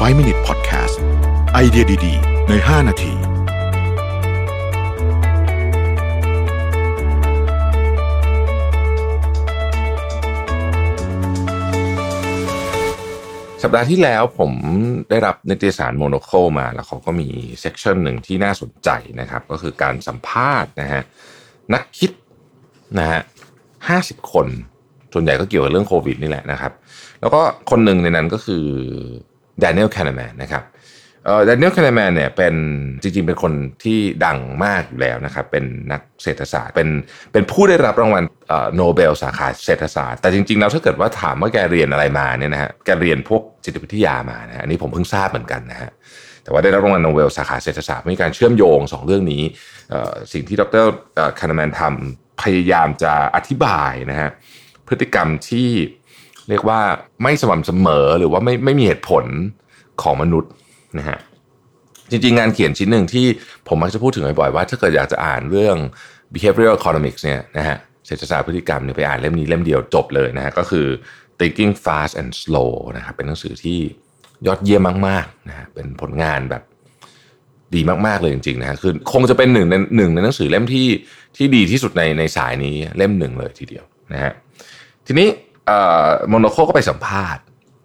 5 Minute Podcast ไอเดียดี ๆ ใน 5 นาที สัปดาห์ที่แล้วผมได้รับนิตยสาร Monocle มา แล้วเขาก็มี section หนึ่งที่น่าสนใจนะครับ ก็คือการสัมภาษณ์นะฮะนักคิดนะฮะห้าสิบคนส่วนใหญ่ก็เกี่ยวกับเรื่องโควิดนี่แหละนะครับ แล้วก็คนหนึ่งในนั้นก็คือ แดเนียลคาห์นะแมนนะครับเอ่อแดเนียลคาห์นะแมนเนี่ยเป็นจริงๆ เป็นคนที่ดังมากอยู่แล้วนะครับ เป็นนักเศรษฐศาสตร์ เป็นเป็นผู้ได้รับรางวัลโนเบลสาขาเศรษฐศาสตร์ แต่จริงๆ แล้วถ้าเกิดว่าถามว่าแกเรียนอะไรมาเนี่ยนะฮะแกเรียนพวกจิตวิทยามานะอันนี้ผมเพิ่งทราบเหมือนกันนะฮะแต่ว่าได้รับรางวัลโนเบลสาขาเศรษฐศาสตร์มีการเชื่อมโยงสองเรื่องนี้สิ่งที่ดรคานแมนทำพยายามจะอธิบายนะฮะพฤติกรรมที่ เรียกว่าไม่สม่ำเสมอหรือว่าไม่ไม่มีเหตุผลของมนุษย์นะฮะจริงๆ งานเขียนชิ้นหนึ่งที่ผมมักจะพูดถึงบ่อยๆว่า ถ้าเกิดอยากจะอ่านเรื่อง behavioral economics เนี่ยนะฮะเศรษฐศาสตร์พฤติกรรมเนี่ยไปอ่านเล่มนี้เล่มเดียวจบเลยนะฮะก็คือ thinking fast and slow นะครับเป็นหนังสือที่ยอดเยี่ยมมากๆนะฮะเป็นผลงานแบบดีมากๆเลยจริงๆนะฮะคือคงจะเป็นหนึ่งในหนึ่งในหนังสือเล่มที่ที่ดีที่สุดในในสายนี้เล่มหนึ่งเลยทีเดียวนะฮะทีนี้ โมโนโคก็ไปสัมภาษณ์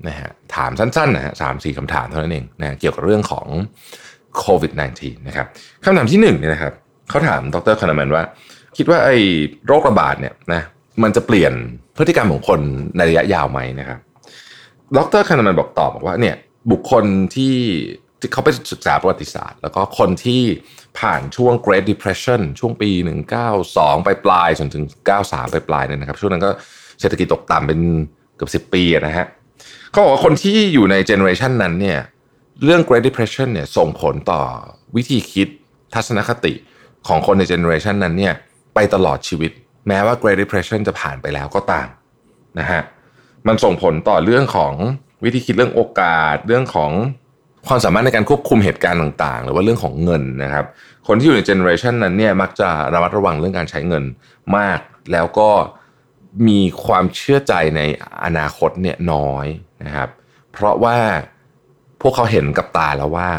นะฮะถามสั้นๆนะฮะสามสี่คำถามเท่านั้นเองนะเกี่ยวกับเรื่องของโควิด -19 นะครับคำถามที่หนึ่งเนี่ยนะครับเขาถามดรคานาแมนว่า คิดว่าไอ้โรคระบาดเนี่ยนะมันจะเปลี่ยนพฤติกรรมของคนในระยะยาวไหมนะครับดร.คาห์นะแมนบอกตอบบอกว่าเนี่ยบุคคลที่ที่เขาไปศึกษาประวัติศาสตร์ แล้วก็คนที่ผ่านช่วง Great Depression ช่วงปี 1920 ปลายจนถึง 1930 ปลายเนี่ยนะครับ ช่วงนั้นก็ เศรษฐกิจตกต่ำเป็นเกือบ10ปีนะฮะเขาบอกว่าคนที่อยู่ใน generation นั้นเนี่ยเรื่อง Great Depression เนี่ยส่งผลต่อวิธีคิดทัศนคติของคนใน generation นั้นเนี่ยไปตลอดชีวิต แม้ว่า Great Depression จะผ่านไปแล้วก็ตามนะฮะมันส่งผลต่อเรื่องของวิธีคิดเรื่องโอกาส เรื่องของความสามารถในการควบคุมเหตุการณ์ต่างๆ หรือว่าเรื่องของเงินนะครับ คนที่อยู่ในเจเนอเรชันนั้นเนี่ยมักจะระมัดระวังเรื่องการใช้เงินมาก แล้วก็ มีความเชื่อใจในอนาคตเนี่ยน้อยนะครับ เพราะว่าพวกเขาเห็นกับตาแล้วว่า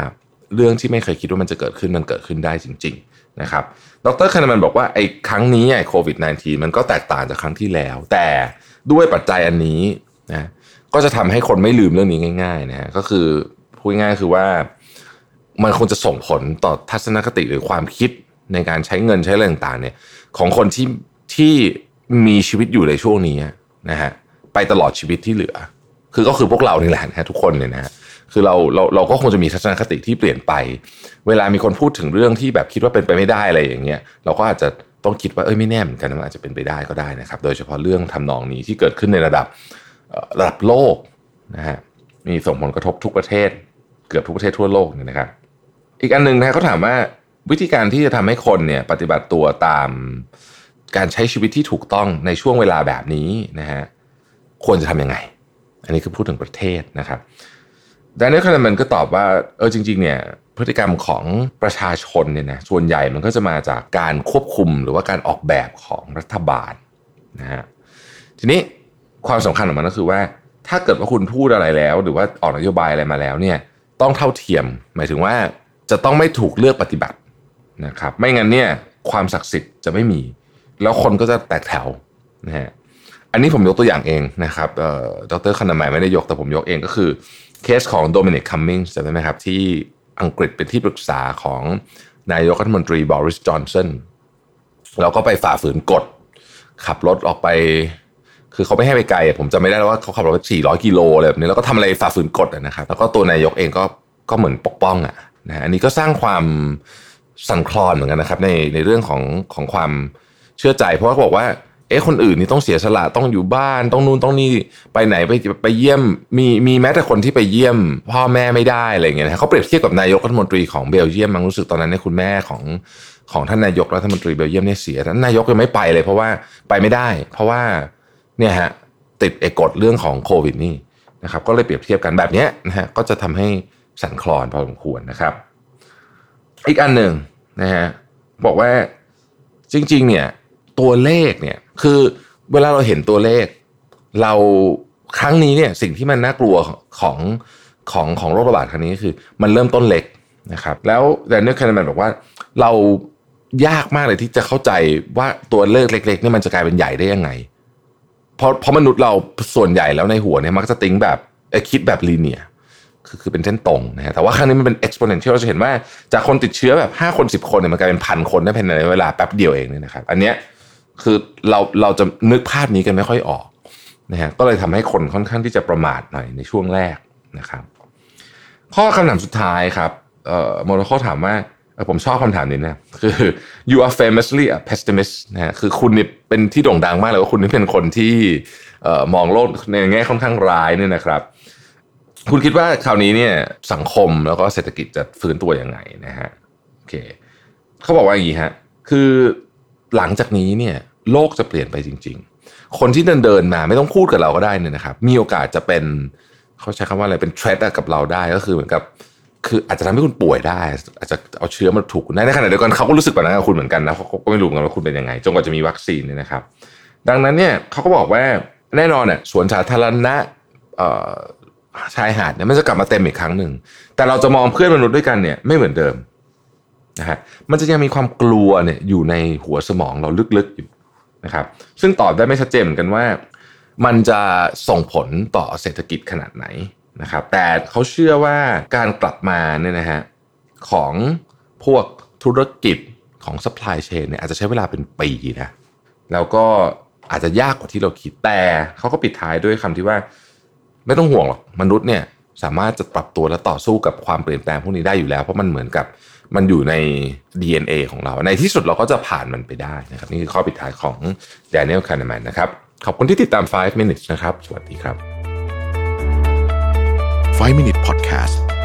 เรื่องที่ไม่เคยคิดว่ามันจะเกิดขึ้นมันเกิดขึ้นได้จริง ๆนะครับ ดรคานามันบอกว่าไอ้ครั้งนี้ไอ้โควิด -19 มันก็แตกต่างจากครั้งที่แล้ว แต่ด้วยปัจจัยอันนี้นะก็จะทำให้คนไม่ลืมเรื่องนี้ง่ายๆนะก็คือพูดง่ายคือว่ามันคงจะส่งผลต่อทัศนคติหรือความคิดในการใช้เงินใช้อะไรต่างๆเนี่ยของคนที่ที่ มีชีวิตอยู่ในช่วงนี้นะฮะไปตลอดชีวิตที่เหลือ คือก็คือพวกเรานี่แหละนะทุกคนเนี่ยนะฮะคือเราเราเราก็คงจะมีทัศนคติที่เปลี่ยนไป เวลามีคนพูดถึงเรื่องที่แบบคิดว่าเป็นไปไม่ได้อะไรอย่างเงี้ยเราก็อาจจะต้องคิดว่าเอ้ยไม่แน่เหมือนกันมันอาจจะเป็นไปได้ก็ได้นะครับ โดยเฉพาะเรื่องทำนองนี้ที่เกิดขึ้นในระดับระดับโลกนะฮะมีส่งผลกระทบทุกประเทศ เกือบทุกประเทศทั่วโลกเนี่ยนะครับ อีกอันหนึ่งนะเขาถามว่าวิธีการที่จะทำให้คนเนี่ยปฏิบัติตัวตาม การใช้ชีวิตที่ถูกต้องในช่วงเวลาแบบนี้นะฮะควรจะทำยังไง อันนี้คือพูดถึงประเทศนะครับแดเนียลคาห์เนแมนก็ตอบว่าเออจริง ๆ เนี่ยพฤติกรรมของประชาชนเนี่ยนะส่วนใหญ่มันก็จะมาจากการควบคุมหรือว่าการออกแบบของรัฐบาลนะฮะทีนี้ความสำคัญของมันก็คือว่า ถ้าเกิดว่าคุณพูดอะไรแล้ว หรือว่าออกนโยบายอะไรมาแล้วเนี่ยต้องเท่าเทียม หมายถึงว่าจะต้องไม่ถูกเลือกปฏิบัตินะครับ ไม่งั้นเนี่ยความศักดิ์สิทธิ์จะไม่มี แล้วคนก็จะแตกแถวนะฮะอันนี้ผมยกตัวอย่างเองนะครับดรคานาแมนไม่ได้ยกแต่ผมยกเองก็คือเคสของโดมินิกคัมมิงส์จำได้ไหมครับที่อังกฤษเป็นที่ปรึกษาของนายกรัฐมนตรีบอริสจอนสันเราก็ไปฝ่าฝืนกฎ ขับรถออกไป คือเขาไม่ให้ไปไกลผมจะไม่ได้แล้วว่าเขาขับรถไป400 กิโลอะไรแบบนี้แล้วก็ทำอะไรฝ่าฝืนกฎนะครับ แล้วก็ตัวนายกเองก็ก็เหมือนปกป้องอะนะอันนี้ก็สร้างความสั่นคลอนเหมือนกันนะครับ ในในเรื่องของของความเชื่อใจ เพราะว่าบอกว่า เอ๊ะคนอื่นนี่ต้องเสียสละต้องอยู่บ้านต้องนู่นต้องนี่ไปไหนไปไปเยี่ยม มีมีแม้แต่คนที่ไปเยี่ยม พ่อแม่ไม่ได้อะไรเงี้ยนะเขาเปรียบเทียบกับนายกรัฐมนตรีของเบลเยียมมั้งรู้สึกตอนนั้นเนี่ยคุณแม่ของของท่านนายกรัฐมนตรีเบลเยียมเนี่ยเสียท่านนายกยังไม่ไปเลย เพราะว่าไปไม่ได้ เพราะว่าเนี่ยฮะติดเอกฎเรื่องของโควิดนี่นะครับก็เลยเปรียบเทียบกันแบบนี้นะฮะก็จะทำให้สั่นคลอนพอสมควรนะครับ อีกอันหนึ่งนะฮะบอกว่าจริง ๆ เนี่ย ตัวเลขเนี่ยคือเวลาเราเห็นตัวเลข เราครั้งนี้เนี่ยสิ่งที่มันน่ากลัวของของของโรคระบาดครั้งนี้คือ มันเริ่มต้นเล็กนะครับ แล้วแดเนียลแคนแมนบอกว่าเรายากมากเลยที่จะเข้าใจว่าตัวเลขเล็กๆนี่มันจะกลายเป็นใหญ่ได้ยังไง เพราะเพราะมนุษย์เราส่วนใหญ่แล้วในหัวเนี่ยมักจะติ้งแบบคิดแบบลีเนียคือคือเป็นเส้นตรงนะฮะแต่ว่าครั้งนี้มันเป็น exponential เราจะเห็นว่าจากคนติดเชื้อแบบ 5 คน 10 คนเนี่ยมันกลายเป็นพันคนได้ภายในเวลาแป๊บเดียวเองเนี่ยนะครับอันเนี้ย คือเราเราจะนึกภาพนี้กันไม่ค่อยออกนะฮะก็เลยทำให้คนค่อนข้างที่จะประมาทหน่อยในช่วงแรกนะครับ ข้อคำถามสุดท้ายครับเอ่อโมโนโคถามว่าผมชอบคำถามนี้นะคือ you are famously a pessimist นะฮะคือคุณเนี่ยเป็นที่โด่งดังมากเลยว่าคุณนี่เป็นคนที่มองโลกในแง่ค่อนข้างร้ายเนี่ยนะครับ คุณคิดว่าคราวนี้เนี่ยสังคมแล้วก็เศรษฐกิจจะฟื้นตัวยังไงนะฮะโอเคเขาบอกว่าอย่างนี้ฮะคือหลังจากนี้เนี่ย โลกจะเปลี่ยนไปจริง ๆ คนที่เดินเดินมาไม่ต้องพูดกับเราก็ได้เนี่ยนะครับ มีโอกาสจะเป็นเขาใช้คำว่าอะไรเป็นเทรดกับเราได้ก็คือเหมือนกับ คืออาจจะทำให้คุณป่วยได้ อาจจะเอาเชื้อมาถูกคุณได้ในขณะเดียวกันเขาก็รู้สึกแบบนั้นกับคุณเหมือนกันนะเขาก็ไม่รู้กันว่าคุณเป็นยังไงจนกว่าจะมีวัคซีนเนี่ยนะครับ ดังนั้นเนี่ยเขาก็บอกว่าแน่นอนเนี่ยสวนสาธารณะชายหาดเนี่ยมันจะกลับมาเต็มอีกครั้งหนึ่ง แต่เราจะมองเพื่อนมนุษย์ด้วยกันเนี่ยไม่เหมือนเดิมนะฮะมันจะยังมีความกลัวเนี่ยอยู่ในหัวสมองเราลึกๆอยู่ นะครับซึ่งตอบได้ไม่ชัดเจนเหมือนกันว่า มันจะส่งผลต่อเศรษฐกิจขนาดไหนนะครับแต่เขาเชื่อว่าการกลับมาเนี่ยนะฮะของพวกธุรกิจของ supply chain เนี่ยอาจจะใช้เวลาเป็นปีนะแล้วก็อาจจะยากกว่าที่เราคิดแต่เขาก็ปิดท้ายด้วยคำที่ว่า ไม่ต้องห่วงหรอกมนุษย์เนี่ย สามารถจะปรับตัวและต่อสู้กับความเปลี่ยนแปลงพวกนี้ได้อยู่แล้ว เพราะมันเหมือนกับมันอยู่ใน DNA ของเรา ในที่สุดเราก็จะผ่านมันไปได้นะครับ นี่คือข้อปิดท้ายของ Daniel Kahneman นะครับ ขอบคุณที่ติดตาม 5 minutes นะครับ สวัสดีครับ 5 Minute Podcast